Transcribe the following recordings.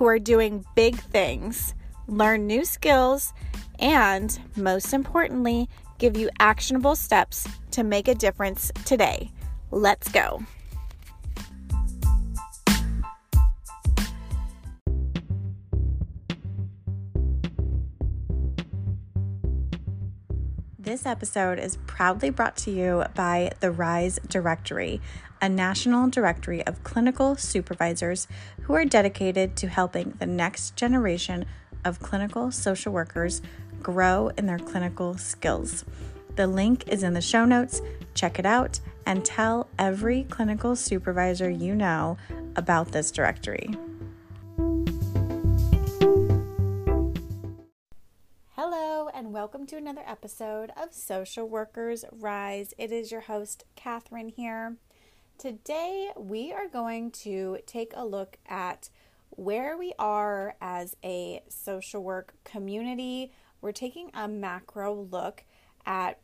who are doing big things, learn new skills, and most importantly, give you actionable steps to make a difference today. Let's go. This episode is proudly brought to you by the RISE Directory, a national directory of clinical supervisors who are dedicated to helping the next generation of clinical social workers grow in their clinical skills. The link is in the show notes. Check it out and tell every clinical supervisor you know about this directory. Hello, and welcome to another episode of Social Workers Rise. It is your host, Catherine, here. Today, we are going to take a look at where we are as a social work community. We're taking a macro look at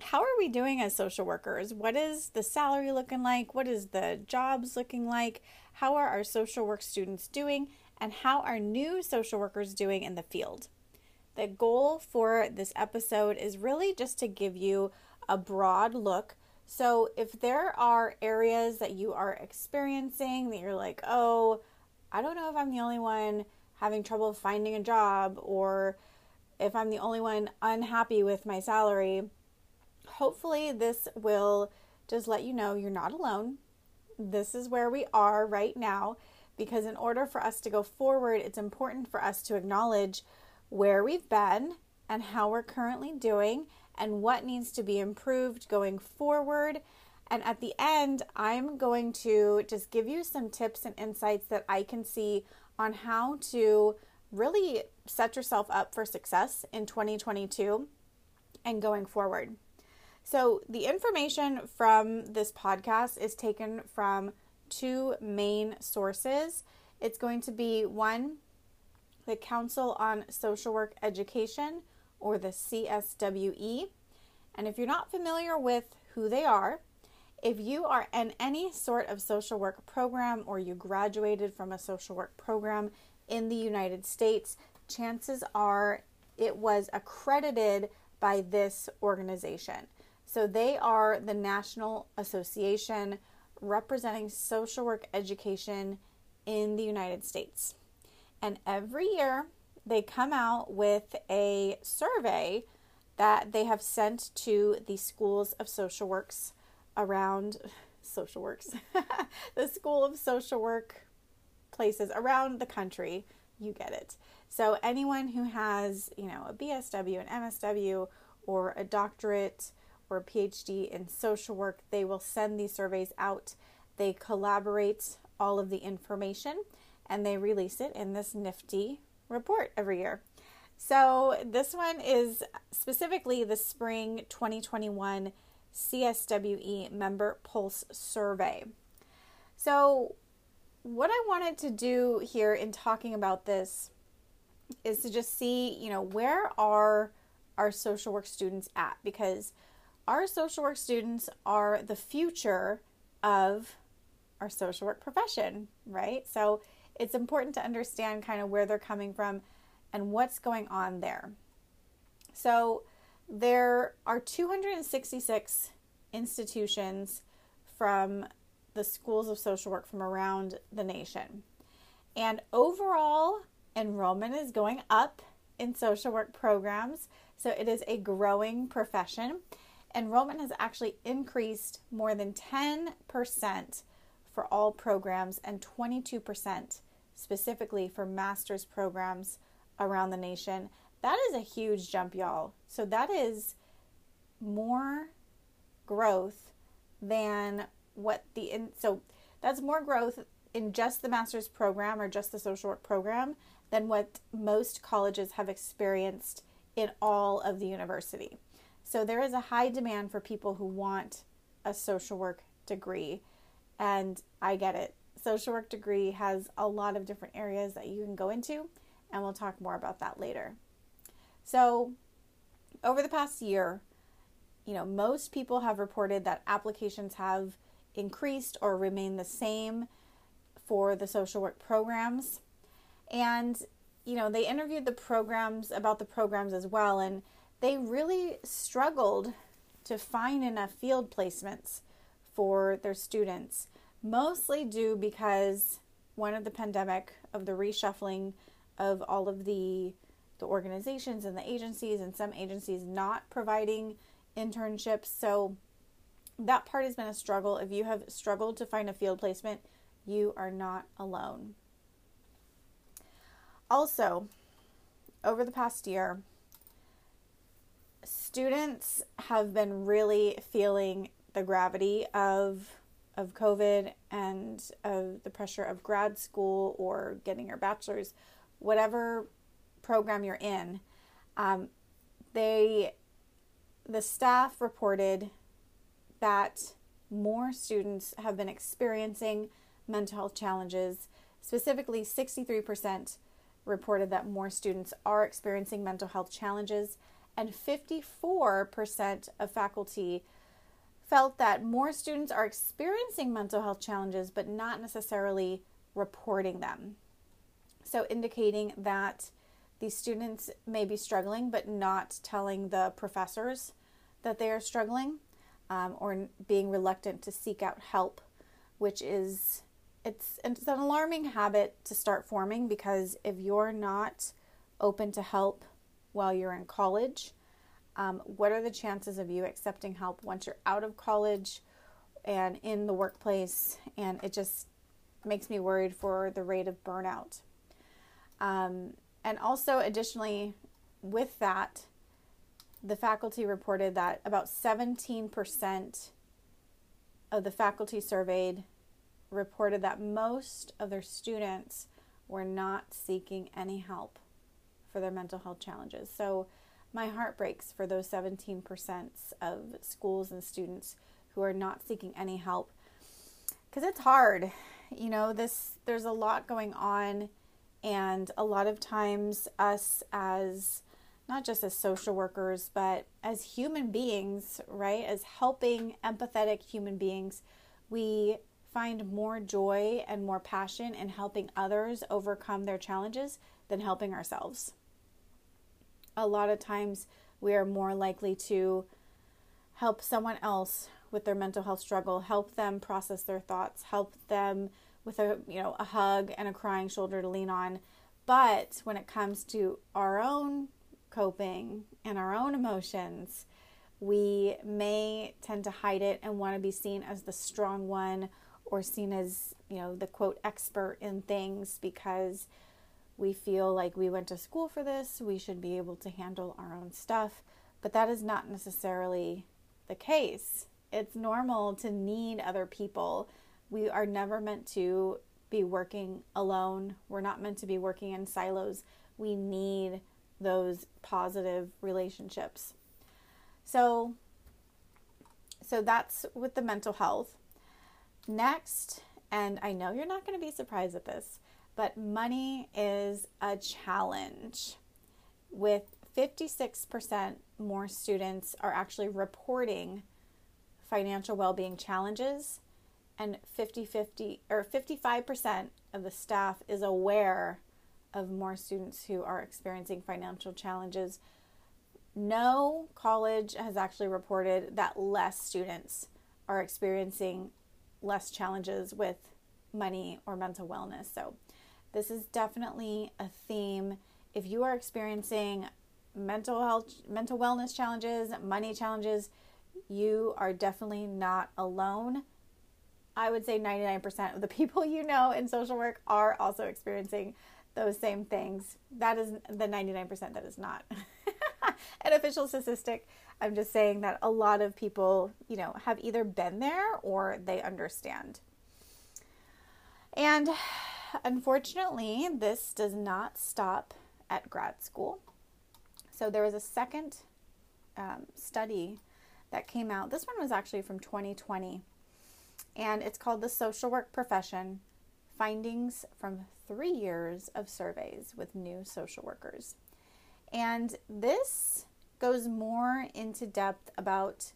how are we doing as social workers? What is the salary looking like? What is the jobs looking like? How are our social work students doing? And how are new social workers doing in the field? The goal for this episode is really just to give you a broad look so, if there are areas that you are experiencing that you're like, oh, I don't know if I'm the only one having trouble finding a job or if I'm the only one unhappy with my salary, hopefully this will just let you know you're not alone. This is where we are right now because in order for us to go forward, it's important for us to acknowledge where we've been and how we're currently doing and what needs to be improved going forward. And at the end, I'm going to just give you some tips and insights that I can see on how to really set yourself up for success in 2022 and going forward. So, the information from this podcast is taken from two main sources. It's going to be one, the Council on Social Work Education, or the CSWE. And if you're not familiar with who they are, if you are in any sort of social work program or you graduated from a social work program in the United States, chances are it was accredited by this organization. So they are the National Association representing social work education in the United States. And every year they come out with a survey that they have sent to the schools of social works around social works, the school of social work places around the country. You get it. So anyone who has, you know, a BSW, an MSW, or a doctorate or a PhD in social work, they will send these surveys out. They collaborate all of the information and they release it in this nifty report every year. So, this one is specifically the spring 2021 CSWE member pulse survey. So, what I wanted to do here in talking about this is to just see, you know, where are our social work students at? Because our social work students are the future of our social work profession, right? So, it's important to understand kind of where they're coming from and what's going on there. So, there are 266 institutions from the schools of social work from around the nation. And overall, enrollment is going up in social work programs. So it is a growing profession. Enrollment has actually increased more than 10% for all programs and 22% specifically for master's programs around the nation. That is a huge jump, y'all. So that is more growth than what the in, so that's more growth in just the master's program or just the social work program than what most colleges have experienced in all of the university. So there is a high demand for people who want a social work degree, and I get it. Social work degree has a lot of different areas that you can go into, and we'll talk more about that later. So, over the past year, you know, most people have reported that applications have increased or remained the same for the social work programs. And, you know, they interviewed the programs about the programs as well, and they really struggled to find enough field placements for their students, mostly due because one of the pandemic of the reshuffling of all of the the organizations and the agencies and some agencies not providing internships. So that part has been a struggle. If you have struggled to find a field placement, you are not alone. Also, over the past year, students have been really feeling the gravity of of COVID and of the pressure of grad school or getting your bachelor's, whatever program you're in. Um, they the staff reported that more students have been experiencing mental health challenges. Specifically, 63% reported that more students are experiencing mental health challenges, and 54% of faculty felt that more students are experiencing mental health challenges but not necessarily reporting them. So, indicating that these students may be struggling but not telling the professors that they are struggling um, or being reluctant to seek out help, which is it's it's an alarming habit to start forming because if you're not open to help while you're in college, um, what are the chances of you accepting help once you're out of college and in the workplace? And it just makes me worried for the rate of burnout. Um, and also, additionally, with that, the faculty reported that about 17% of the faculty surveyed reported that most of their students were not seeking any help for their mental health challenges. So, my heart breaks for those 17% of schools and students who are not seeking any help because it's hard. You know, this there's a lot going on and a lot of times us as not just as social workers, but as human beings, right? As helping empathetic human beings, we find more joy and more passion in helping others overcome their challenges than helping ourselves. A lot of times we are more likely to help someone else with their mental health struggle, help them process their thoughts, help them with a, you know, a hug and a crying shoulder to lean on. But when it comes to our own coping and our own emotions, we may tend to hide it and want to be seen as the strong one or seen as, you know, the quote expert in things because we feel like we went to school for this, we should be able to handle our own stuff. But that is not necessarily the case. It's normal to need other people. We are never meant to be working alone. We're not meant to be working in silos. We need those positive relationships. So so that's with the mental health. Next, and I know you're not going to be surprised at this, but money is a challenge. With 56% more students are actually reporting financial well-being challenges and 50 50 or 55% of the staff is aware of more students who are experiencing financial challenges. No college has actually reported that less students are experiencing less challenges with money or mental wellness. So, this is definitely a theme. If you are experiencing mental health, mental wellness challenges, money challenges, you are definitely not alone. I would say 99% of the people you know in social work are also experiencing those same things. That is the 99% that is not an official statistic. I'm just saying that a lot of people, you know, have either been there or they understand. And unfortunately, this does not stop at grad school. So there was a second um, study that came out. This one was actually from 2020, and it's called The Social Work Profession Findings from Three Years of Surveys with New Social Workers. And this goes more into depth about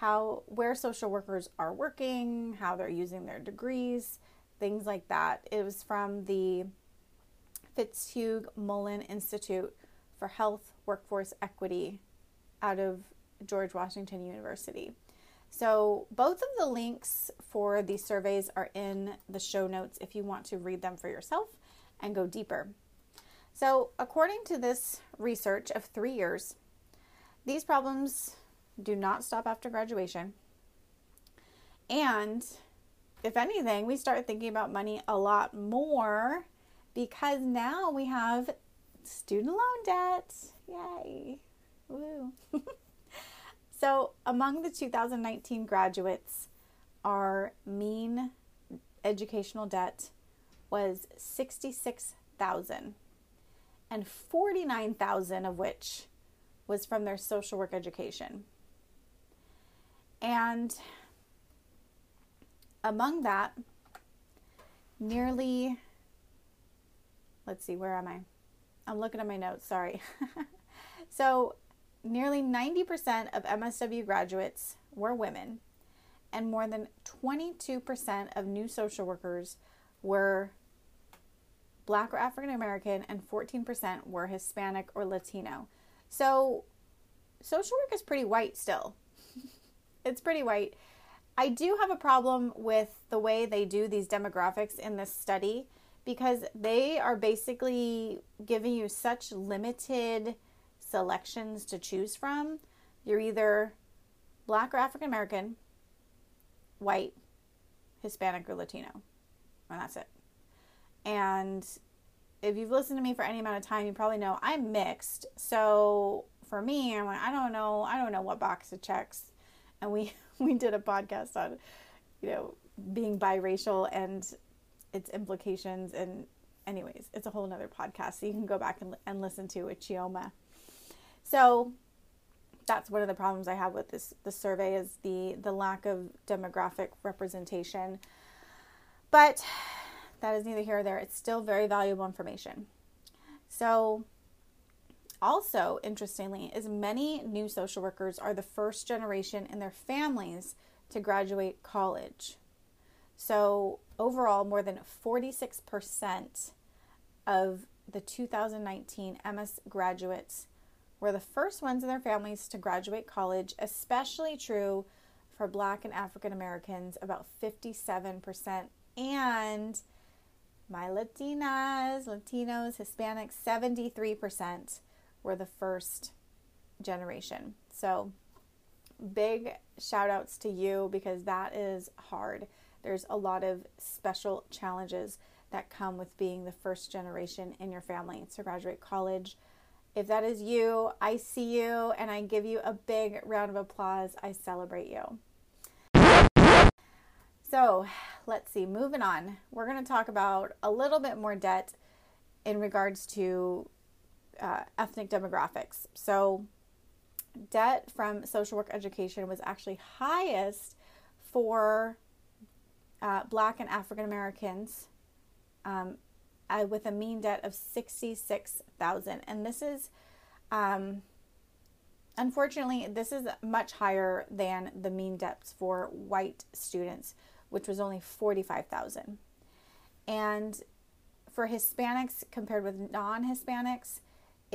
how where social workers are working, how they're using their degrees, things like that. It was from the Fitzhugh Mullan Institute for Health Workforce Equity out of George Washington University. So, both of the links for these surveys are in the show notes if you want to read them for yourself and go deeper. So, according to this research of three years, these problems do not stop after graduation. And if anything, we start thinking about money a lot more because now we have student loan debt. Yay. Woo. so, among the 2019 graduates, our mean educational debt was 66,000 and 49,000 of which was from their social work education. And among that, nearly, let's see, where am I? I'm looking at my notes, sorry. so, nearly 90% of MSW graduates were women, and more than 22% of new social workers were Black or African American, and 14% were Hispanic or Latino. So, social work is pretty white still. it's pretty white. I do have a problem with the way they do these demographics in this study because they are basically giving you such limited selections to choose from. You're either black or African American, white, Hispanic, or Latino, and that's it. And if you've listened to me for any amount of time, you probably know I'm mixed. So for me, I'm like, I don't know, I don't know what box it checks. And we we did a podcast on, you know, being biracial and its implications. And anyways, it's a whole nother podcast. So you can go back and, and listen to with Chioma. So that's one of the problems I have with this the survey is the the lack of demographic representation. But that is neither here nor there. It's still very valuable information. So, also, interestingly, is many new social workers are the first generation in their families to graduate college. So, overall, more than 46% of the 2019 MS graduates were the first ones in their families to graduate college, especially true for Black and African Americans, about 57%, and my Latinas, Latinos, Hispanics, 73% were the first generation. So, big shout outs to you because that is hard. There's a lot of special challenges that come with being the first generation in your family to graduate college. If that is you, I see you and I give you a big round of applause. I celebrate you. So let's see, moving on. We're going to talk about a little bit more debt in regards to uh, ethnic demographics. So, debt from social work education was actually highest for uh, Black and African Americans, um, uh, with a mean debt of sixty-six thousand, and this is, um, unfortunately, this is much higher than the mean debts for white students which was only 45,000. And for Hispanics compared with non-Hispanics,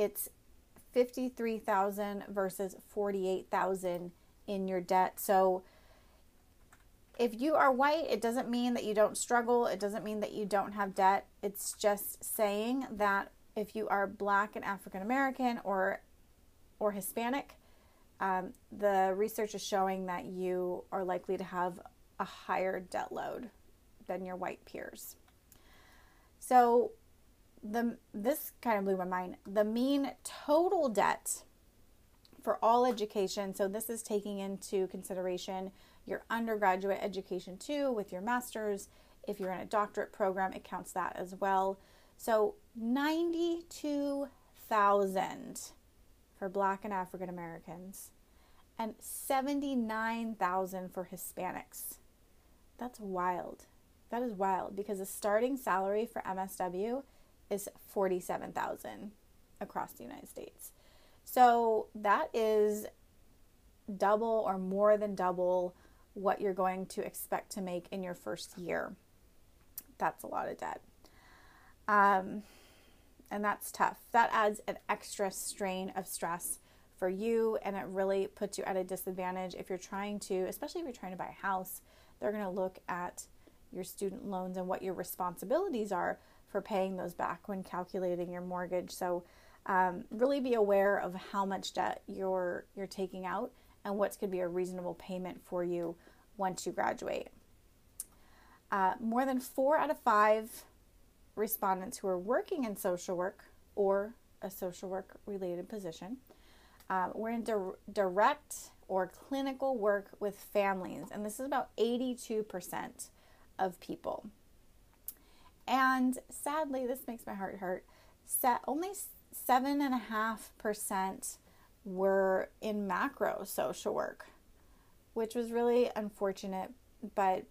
it's 53,000 versus 48,000 in your debt. So if you are white, it doesn't mean that you don't struggle. It doesn't mean that you don't have debt. It's just saying that if you are black and African American or or Hispanic, um, the research is showing that you are likely to have a higher debt load than your white peers. So the this kind of blew my mind. The mean total debt for all education, so this is taking into consideration your undergraduate education too with your masters, If you're in a doctorate program, it counts that as well. So 92,000 for Black and African Americans and 79,000 for Hispanics. That's wild. That is wild because the starting salary for MSW is 47,000 across the United States. So that is double or more than double what you're going to expect to make in your first year. That's a lot of debt. Um, and that's tough. That adds an extra strain of stress for you, and it really puts you at a disadvantage if you're trying to, especially if you're trying to buy a house. They're going to look at your student loans and what your responsibilities are for paying those back when calculating your mortgage. So, um, really be aware of how much debt you're you're taking out and what's going to be a reasonable payment for you once you graduate. Uh, more than four out of five respondents who are working in social work or a social work related position uh, were in di- direct or clinical work with families, and this is about 82% of people. And sadly, this makes my heart hurt. Only 7.5% were in macro social work, which was really unfortunate. But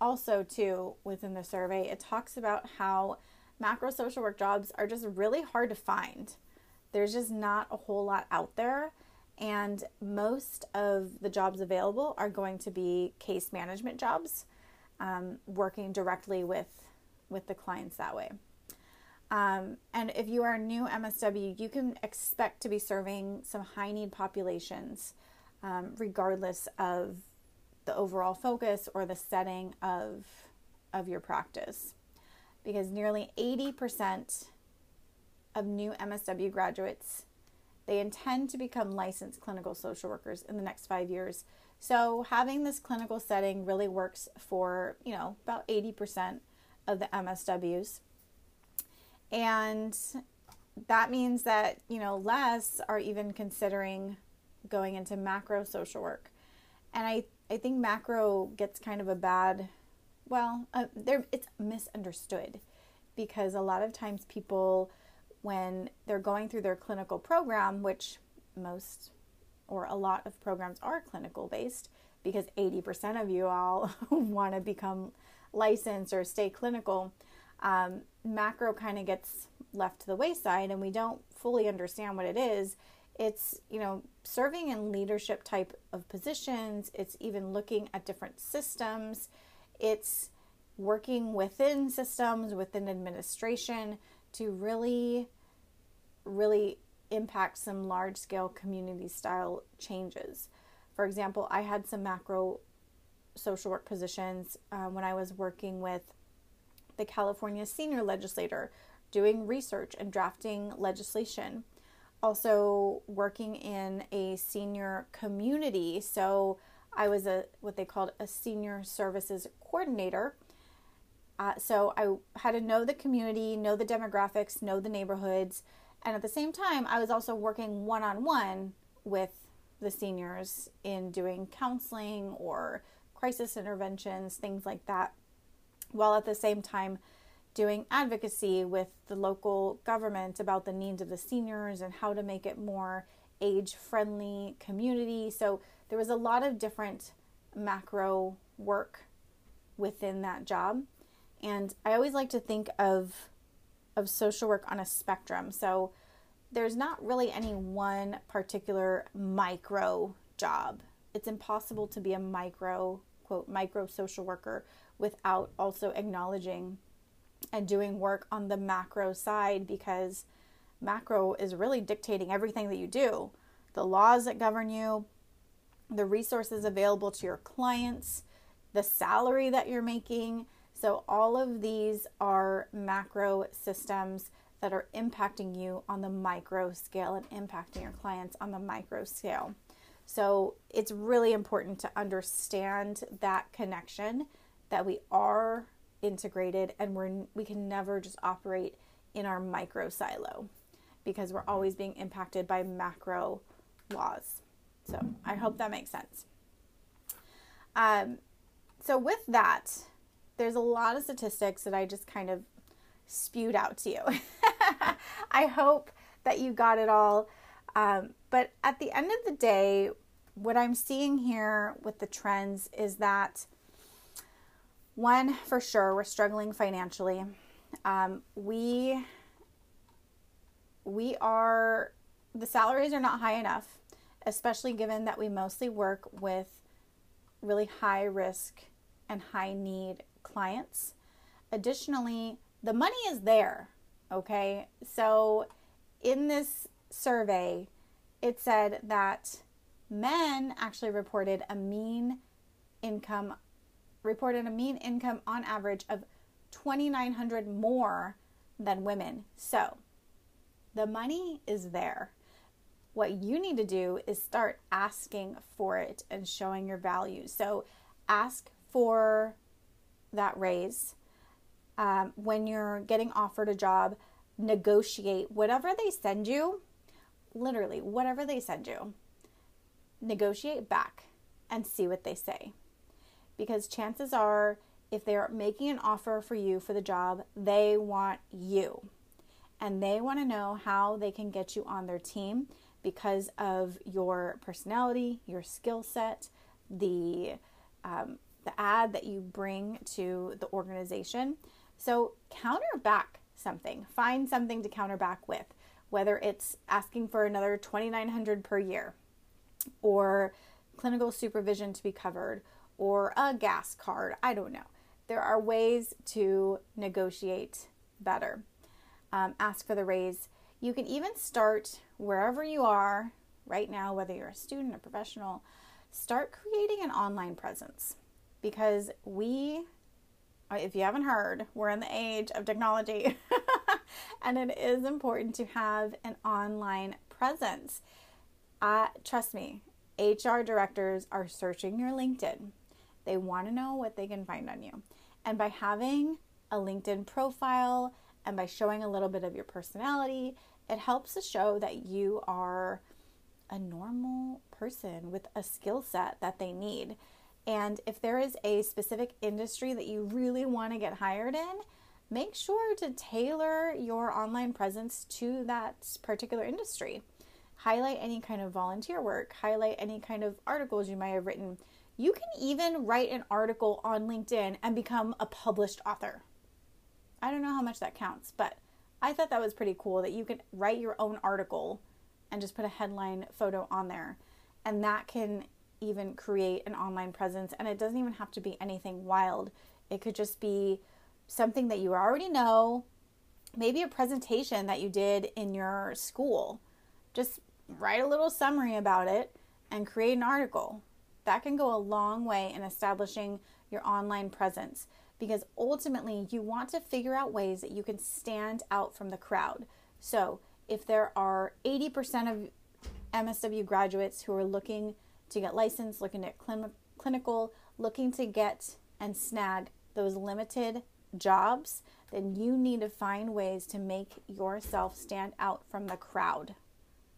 also, too, within the survey, it talks about how macro social work jobs are just really hard to find. There's just not a whole lot out there. And most of the jobs available are going to be case management jobs, um, working directly with, with the clients that way. Um, and if you are a new MSW, you can expect to be serving some high need populations, um, regardless of the overall focus or the setting of, of your practice. Because nearly 80% of new MSW graduates they intend to become licensed clinical social workers in the next five years. So having this clinical setting really works for, you know, about 80% of the MSWs. And that means that, you know, less are even considering going into macro social work. And I, I think macro gets kind of a bad, well, uh, there it's misunderstood because a lot of times people, when they're going through their clinical program, which most or a lot of programs are clinical based because 80% of you all want to become licensed or stay clinical um, macro kind of gets left to the wayside and we don't fully understand what it is. It's you know serving in leadership type of positions. It's even looking at different systems. It's working within systems within administration to really really impact some large scale community style changes. For example i had some macro social work positions uh, when i was working with the California Senior Legislature, doing research and drafting legislation. Also, working in a senior community. So, I was a what they called a senior services coordinator. Uh, so I had to know the community, know the demographics, know the neighborhoods, and at the same time, I was also working one on one with the seniors in doing counseling or crisis interventions, things like that while at the same time doing advocacy with the local government about the needs of the seniors and how to make it more age friendly community. So there was a lot of different macro work within that job. And I always like to think of of social work on a spectrum. So there's not really any one particular micro job. It's impossible to be a micro quote micro social worker without also acknowledging and doing work on the macro side because macro is really dictating everything that you do the laws that govern you, the resources available to your clients, the salary that you're making. So, all of these are macro systems that are impacting you on the micro scale and impacting your clients on the micro scale. So, it's really important to understand that connection that we are integrated and we're we can never just operate in our micro silo because we're always being impacted by macro laws. So I hope that makes sense. Um, so with that, there's a lot of statistics that I just kind of spewed out to you. I hope that you got it all. Um, but at the end of the day, what I'm seeing here with the trends is that one, for sure, we're struggling financially. Um, we we are the salaries are not high enough, especially given that we mostly work with really high risk and high need clients. Additionally, the money is there, okay? So in this survey, it said that men actually reported a mean income reported a mean income on average of 2900 more than women. So, the money is there. What you need to do is start asking for it and showing your value. So, ask for that raise. Um, when you're getting offered a job, negotiate whatever they send you, literally, whatever they send you, negotiate back and see what they say. Because chances are, if they're making an offer for you for the job, they want you. And they want to know how they can get you on their team because of your personality, your skill set, the um, the ad that you bring to the organization. So counter back something. Find something to counter back with, whether it's asking for another 2900 per year or clinical supervision to be covered or a gas card. I don't know. There are ways to negotiate better. Um, ask for the raise. You can even start wherever you are right now, whether you're a student or professional, start creating an online presence because we, if you haven't heard, we're in the age of technology and it is important to have an online presence. Uh, trust me, HR directors are searching your LinkedIn. They want to know what they can find on you. And by having a LinkedIn profile and by showing a little bit of your personality, it helps to show that you are a normal person with a skill set that they need. And if there is a specific industry that you really want to get hired in, make sure to tailor your online presence to that particular industry. Highlight any kind of volunteer work, highlight any kind of articles you might have written. You can even write an article on LinkedIn and become a published author. I don't know how much that counts, but I thought that was pretty cool that you can write your own article and just put a headline photo on there. And that can even create an online presence. And it doesn't even have to be anything wild, it could just be something that you already know, maybe a presentation that you did in your school. Just write a little summary about it and create an article. That can go a long way in establishing your online presence because ultimately you want to figure out ways that you can stand out from the crowd. So, if there are 80% of MSW graduates who are looking to get licensed, looking at cl- clinical, looking to get and snag those limited jobs, then you need to find ways to make yourself stand out from the crowd.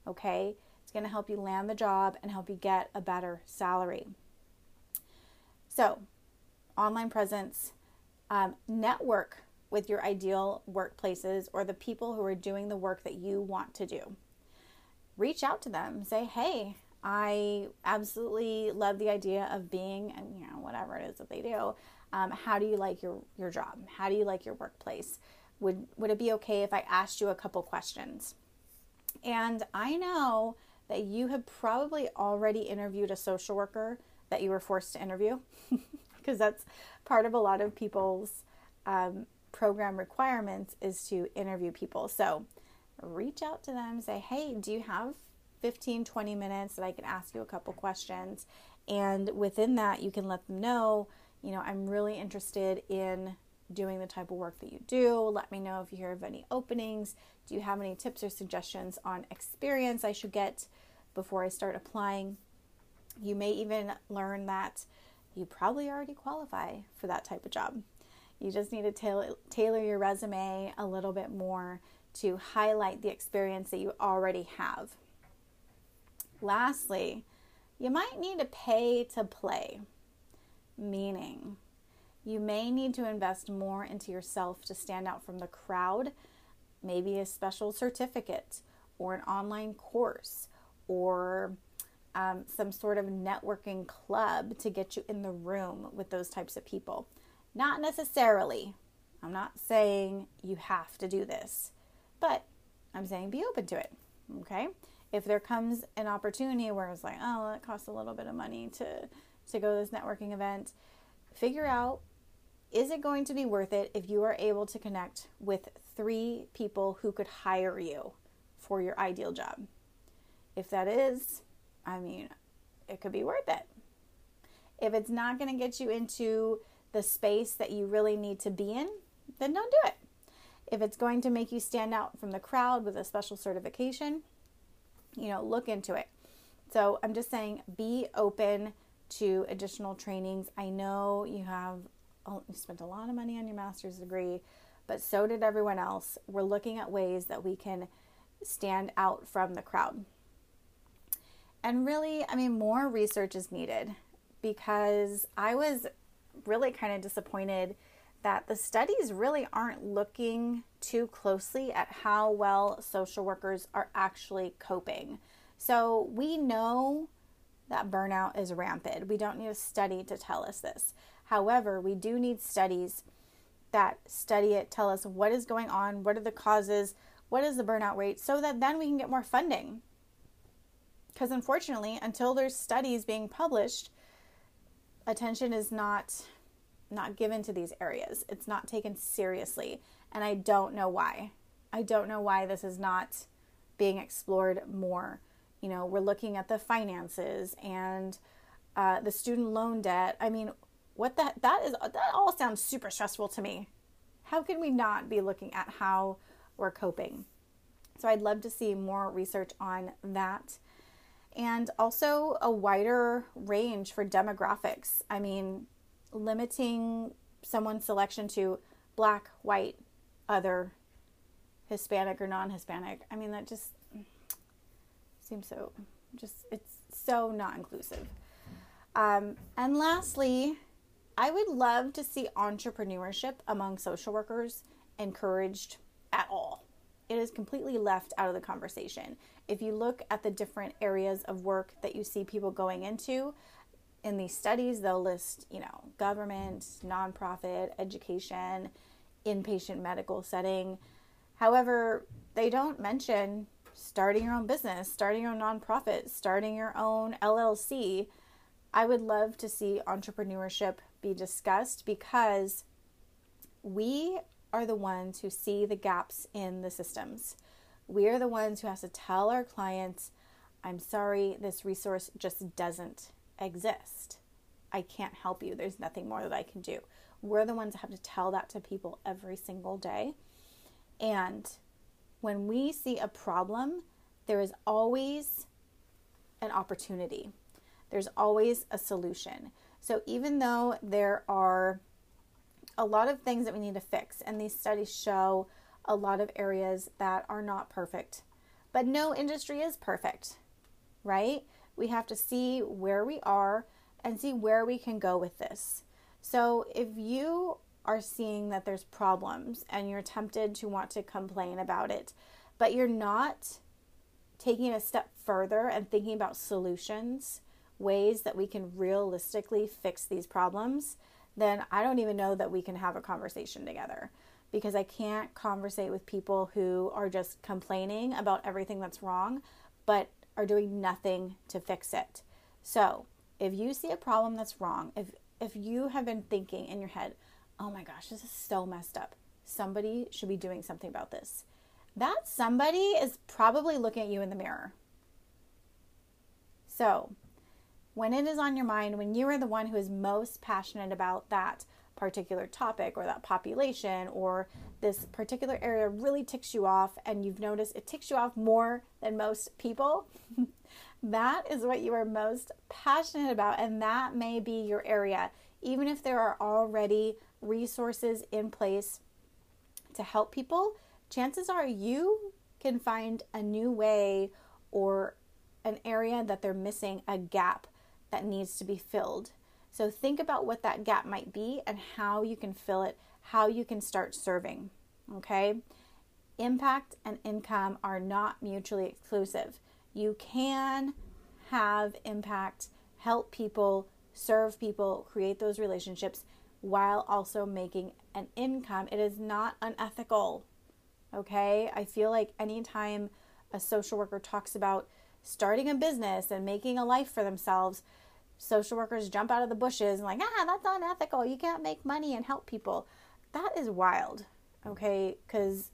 Okay? It's going to help you land the job and help you get a better salary. So, online presence, um, network with your ideal workplaces or the people who are doing the work that you want to do. Reach out to them. Say, hey, I absolutely love the idea of being, and you know, whatever it is that they do. Um, how do you like your your job? How do you like your workplace? Would would it be okay if I asked you a couple questions? And I know that you have probably already interviewed a social worker that you were forced to interview, because that's part of a lot of people's um, program requirements is to interview people. So reach out to them, say, hey, do you have 15, 20 minutes that I can ask you a couple questions. And within that, you can let them know, you know, I'm really interested in doing the type of work that you do. Let me know if you hear of any openings. Do you have any tips or suggestions on experience I should get before I start applying? You may even learn that you probably already qualify for that type of job. You just need to tailor, your resume a little bit more to highlight the experience that you already have. Lastly, you might need to pay to play, meaning You may need to invest more into yourself to stand out from the crowd, maybe a special certificate or an online course or um, some sort of networking club to get you in the room with those types of people. Not necessarily. I'm not saying you have to do this, but I'm saying be open to it. Okay. If there comes an opportunity where it's like, oh, it costs a little bit of money to to go to this networking event, figure out is it going to be worth it if you are able to connect with three people who could hire you for your ideal job? If that is, I mean, it could be worth it. If it's not going to get you into the space that you really need to be in, then don't do it. If it's going to make you stand out from the crowd with a special certification, you know, look into it. So I'm just saying be open to additional trainings. I know you have you spent a lot of money on your master's degree, but so did everyone else. We're looking at ways that we can stand out from the crowd. And really, I mean, more research is needed because I was really kind of disappointed that the studies really aren't looking too closely at how well social workers are actually coping. So we know that burnout is rampant. We don't need a study to tell us this. However, we do need studies that study it, tell us what is going on, what are the causes, what is the burnout rate, so that then we can get more funding. Because unfortunately, until there's studies being published, attention is not not given to these areas. It's not taken seriously, and I don't know why. I don't know why this is not being explored more. You know, we're looking at the finances and uh, the student loan debt. I mean, what that that is that all sounds super stressful to me. How can we not be looking at how we're coping? So I'd love to see more research on that and also a wider range for demographics. I mean, limiting someone's selection to black, white, other, Hispanic or non Hispanic. I mean, that just seems so, just, it's so not inclusive. Um, and lastly, I would love to see entrepreneurship among social workers encouraged at all. It is completely left out of the conversation. If you look at the different areas of work that you see people going into, in these studies, they'll list, you know, government, nonprofit, education, inpatient medical setting. However, they don't mention starting your own business, starting your own nonprofit, starting your own LLC. I would love to see entrepreneurship be discussed because we are the ones who see the gaps in the systems. We are the ones who has to tell our clients, I'm sorry, this resource just doesn't exist. I can't help you. There's nothing more that I can do. We're the ones that have to tell that to people every single day. And when we see a problem, there is always an opportunity, there's always a solution. So even though there are a lot of things that we need to fix, and these studies show a lot of areas that are not perfect, but no industry is perfect, right? we have to see where we are and see where we can go with this. So if you are seeing that there's problems and you're tempted to want to complain about it, but you're not taking a step further and thinking about solutions, ways that we can realistically fix these problems, then I don't even know that we can have a conversation together because I can't conversate with people who are just complaining about everything that's wrong, but are doing nothing to fix it. So, if you see a problem that's wrong, if if you have been thinking in your head, "Oh my gosh, this is so messed up. Somebody should be doing something about this." That somebody is probably looking at you in the mirror. So, when it is on your mind, when you are the one who is most passionate about that particular topic or that population or this particular area really ticks you off and you've noticed it ticks you off more than most people, that is what you are most passionate about, and that may be your area. Even if there are already resources in place to help people, chances are you can find a new way or an area that they're missing, a gap that needs to be filled. So think about what that gap might be and how you can fill it, how you can start serving. Okay? Impact and income are not mutually exclusive. You can have impact, help people, serve people, create those relationships while also making an income. It is not unethical. Okay? I feel like anytime a social worker talks about starting a business and making a life for themselves, social workers jump out of the bushes and like, ah, that's unethical. You can't make money and help people. That is wild. Okay? Because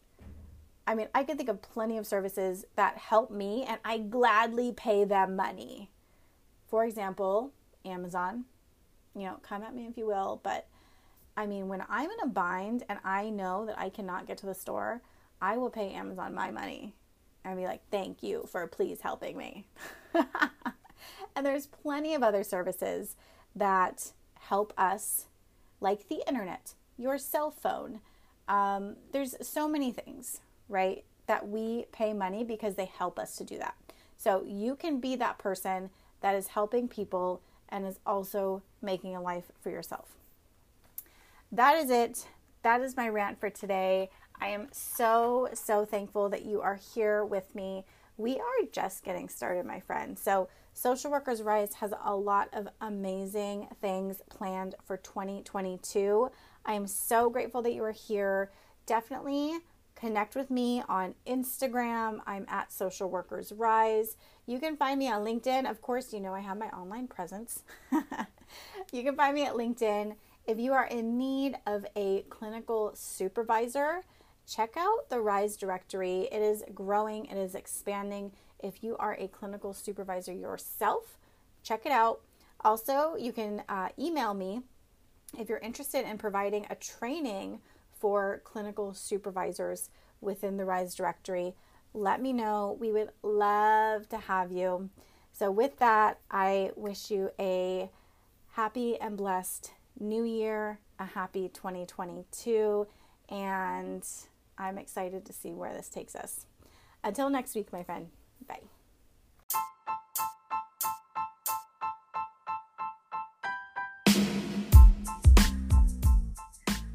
I mean, I can think of plenty of services that help me and I gladly pay them money. For example, Amazon. You know, come at me if you will, but I mean, when I'm in a bind and I know that I cannot get to the store, I will pay Amazon my money and be like, thank you for please helping me. and there's plenty of other services that help us, like the internet, your cell phone. Um, there's so many things, right, that we pay money because they help us to do that. So you can be that person that is helping people and is also making a life for yourself that is it. That is my rant for today. I am so, so thankful that you are here with me. We are just getting started, my friend. So, Social Workers Rise has a lot of amazing things planned for 2022. I am so grateful that you are here. Definitely connect with me on Instagram. I'm at Social Workers Rise. You can find me on LinkedIn. Of course, you know I have my online presence. you can find me at LinkedIn if you are in need of a clinical supervisor, check out the RISE directory. It is growing, it is expanding. If you are a clinical supervisor yourself, check it out. Also, you can uh, email me if you're interested in providing a training for clinical supervisors within the RISE directory. Let me know. We would love to have you. So, with that, I wish you a happy and blessed new year, a happy 2022, and I'm excited to see where this takes us. Until next week, my friend. Bye.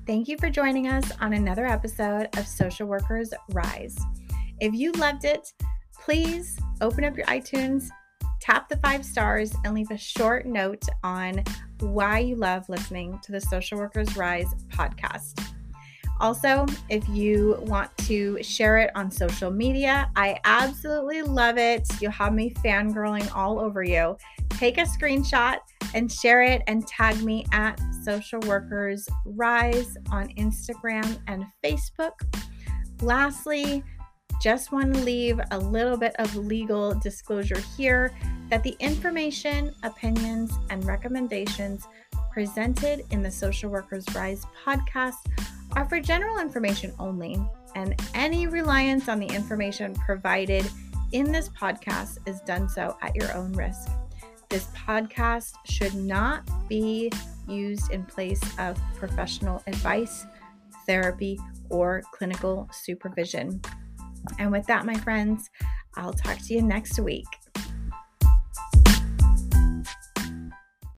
Thank you for joining us on another episode of Social Workers Rise. If you loved it, please open up your iTunes, tap the five stars, and leave a short note on why you love listening to the Social Workers Rise podcast. Also, if you want to share it on social media, I absolutely love it. You'll have me fangirling all over you. Take a screenshot and share it and tag me at Social Workers Rise on Instagram and Facebook. Lastly, just want to leave a little bit of legal disclosure here that the information, opinions, and recommendations presented in the Social Workers Rise podcast are for general information only, and any reliance on the information provided in this podcast is done so at your own risk. This podcast should not be used in place of professional advice, therapy, or clinical supervision. And with that, my friends, I'll talk to you next week.